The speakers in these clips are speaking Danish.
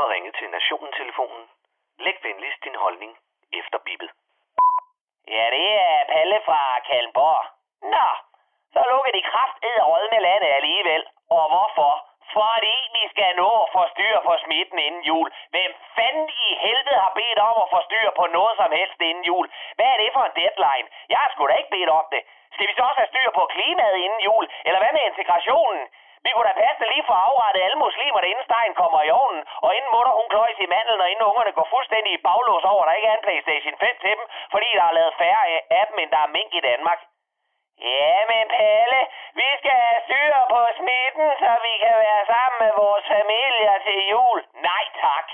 har ringet til Nationen-telefonen. Læg venligst din holdning efter bippet. Ja, det er Palle fra Kalmborg. Nå, så lukker de kraft råd med landet alligevel. Og hvorfor? Fordi vi skal nå at få styr på smitten inden jul. Hvem fanden i helvede har bedt om at få styr på noget som helst inden jul? Hvad er det for en deadline? Jeg har sgu da ikke bedt om det. Skal vi så også have styr på klimaet inden jul? Eller hvad med integrationen? Vi kunne da passe lige for afrettet alle muslimer, inden stegen kommer i ovnen, og inden mutter hun kløjs i mandlen, og inden ungerne går fuldstændig i baglås over, at der ikke er en Playstation 5 til dem, fordi der er lavet færre af dem, end der er mink i Danmark. Ja, men Palle, vi skal have styr på smitten, så vi kan være sammen med vores familier til jul. Nej tak.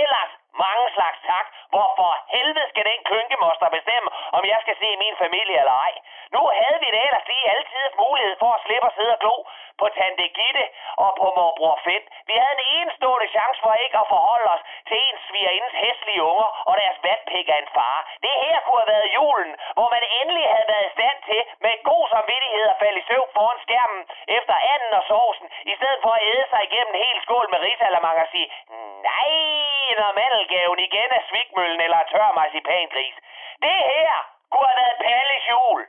Ellers mange slags tak. Hvorfor helvede skal den kynkemoster bestemme, om jeg skal se min familie eller ej? Nu havde vi det ellers lige altid mulighed for at slippe at sidde og glo på Tante Gitte og på morbror Fedt. Vi havde en enestående chance for ikke at forholde os til en svigerindes hæslige unger og deres vatpik af en far. Det her kunne have været julen, hvor man endelig havde været i stand til med god samvittighed at falde i søvn foran skærmen efter anden og sovsen, i stedet for at æde sig igennem en hel skål med risalamang og sige, nej, når mandelgaven igen er svikmøllen eller tør marcipangris. Det her kunne have været Palles jul.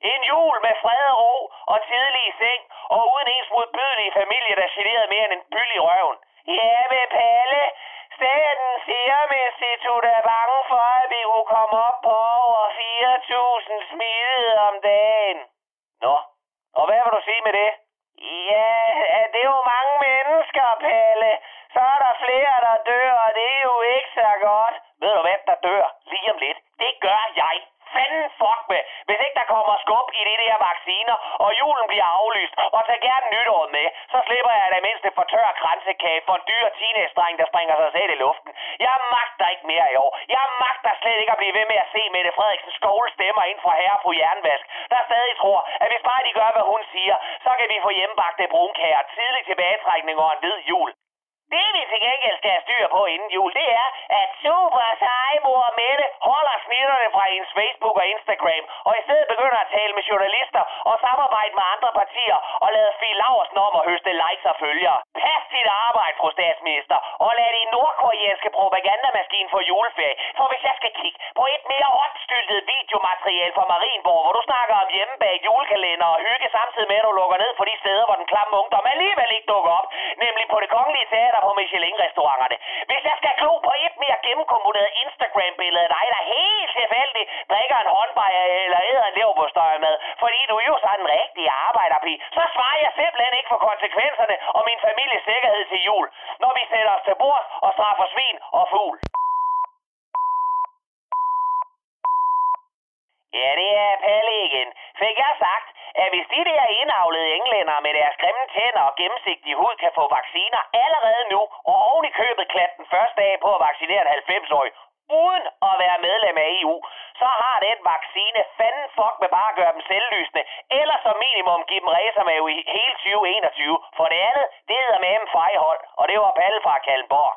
En jul med fred og ro og tidlig i seng, og uden ens modbydelige familie, der generede mere end en byld i røven. Ja, med Palle. Staten Serum Institut er bange for, at vi kunne komme op på over 4.000 smittede om dagen. Nå, og hvad vil du sige med det? Ja, det er jo mange mennesker, Palle. Så er der flere, der dør, og det er jo ikke så godt. Ved du hvad, der dør lige om lidt? Det gør jeg fanden fuck med, hvis ikke der kommer skub i det der vacciner, og julen bliver aflyst, og tag gerne nytåret med, så slipper jeg det mindste for tør kransekage for en dyr teenage der springer sig selv i luften. Jeg magter ikke mere i år. Jeg magter slet ikke at blive ved med at se Mette Frederiksen skovle stemmer ind fra herre på jernvask, der stadig tror, at hvis bare de gør, hvad hun siger, så kan vi få hjemmebagte brunkager, tidlig tilbagetrækning og en hvid jul. Det vi til gengæld skal have styr på inden jul, det er, at super seje mor Mette holder smitterne fra hendes Facebook og Instagram, og i stedet begynder at tale med journalister og samarbejde med andre partier og lade Fie Laversen om at høste likes og følgere. Pas dit arbejde, fru statsminister, og lad din nordkoreanske propagandamaskine få juleferie. For hvis jeg skal kigge på et mere åndstyltet videomateriale fra Marienborg, hvor du snakker om hjemmebag julekalender og hygge samtidig med, at du lukker ned for de steder, hvor den klamme ungdom alligevel ikke dukker op, nemlig på det kongelige teater der på Michelin-restauranterne. Hvis jeg skal glo på et mere gennemkomponeret Instagram-billede af dig, der helt tilfældigt drikker en håndbejer eller æder en leverpostøj med, fordi du jo sådan en rigtig arbejderpige, så svarer jeg simpelthen ikke for konsekvenserne og min families sikkerhed til jul, når vi sætter os til bord og straffer svin og fugl. Ja, det er Pelle igen. Fik jeg sagt, at hvis de der indavlede englænder med deres grimme tænder og gennemsigtige hud kan få vacciner allerede nu, og oven i købet klat den første dag på at vaccinere en 90-årig, uden at være medlem af EU, så har den vaccine fanden fuck med bare at gøre dem selvlysende, eller som minimum give dem racermave i hele 2021. For det andet, det hedder med M fejhold, og det var Palle fra Kalmborg.